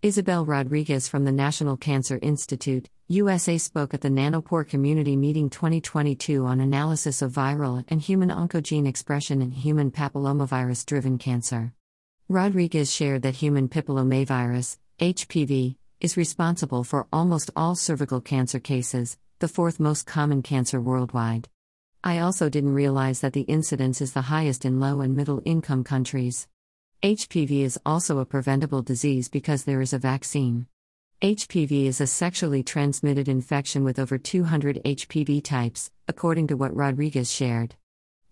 Isabel Rodriguez from the National Cancer Institute, USA spoke at the Nanopore Community Meeting 2022 on analysis of viral and human oncogene expression in human papillomavirus driven cancer. Rodriguez shared that human papillomavirus, HPV, is responsible for almost all cervical cancer cases, the fourth most common cancer worldwide. I also didn't realize that the incidence is the highest in low and middle income countries. HPV is also a preventable disease because there is a vaccine. HPV is a sexually transmitted infection with over 200 HPV types, according to what Rodriguez shared.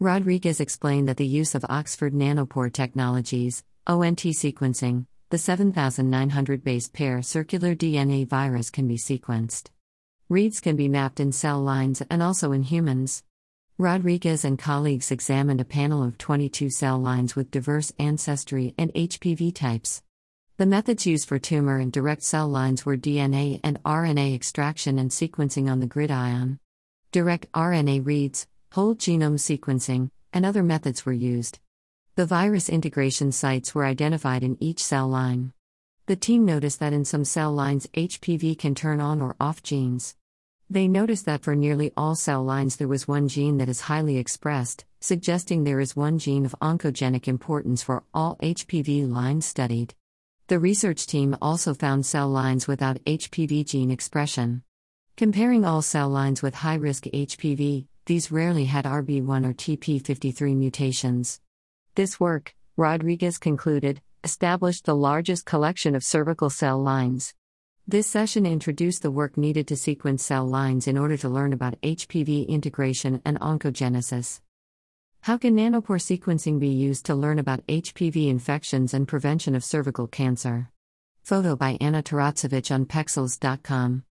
Rodriguez explained that the use of Oxford Nanopore Technologies, ONT sequencing, the 7900 base pair circular DNA virus can be sequenced. Reads can be mapped in cell lines and also in humans. Rodriguez and colleagues examined a panel of 22 cell lines with diverse ancestry and HPV types. The methods used for tumor and direct cell lines were DNA and RNA extraction and sequencing on the GridION. Direct RNA reads, whole genome sequencing, and other methods were used. The virus integration sites were identified in each cell line. The team noticed that in some cell lines HPV can turn on or off genes. They noticed that for nearly all cell lines there was one gene that is highly expressed, suggesting there is one gene of oncogenic importance for all HPV lines studied. The research team also found cell lines without HPV gene expression. Comparing all cell lines with high risk HPV, these rarely had RB1 or TP53 mutations. This work, Rodriguez concluded, established the largest collection of cervical cell lines. This session introduced the work needed to sequence cell lines in order to learn about HPV integration and oncogenesis. How can nanopore sequencing be used to learn about HPV infections and prevention of cervical cancer? Photo by Anna Tarazevich on Pexels.com.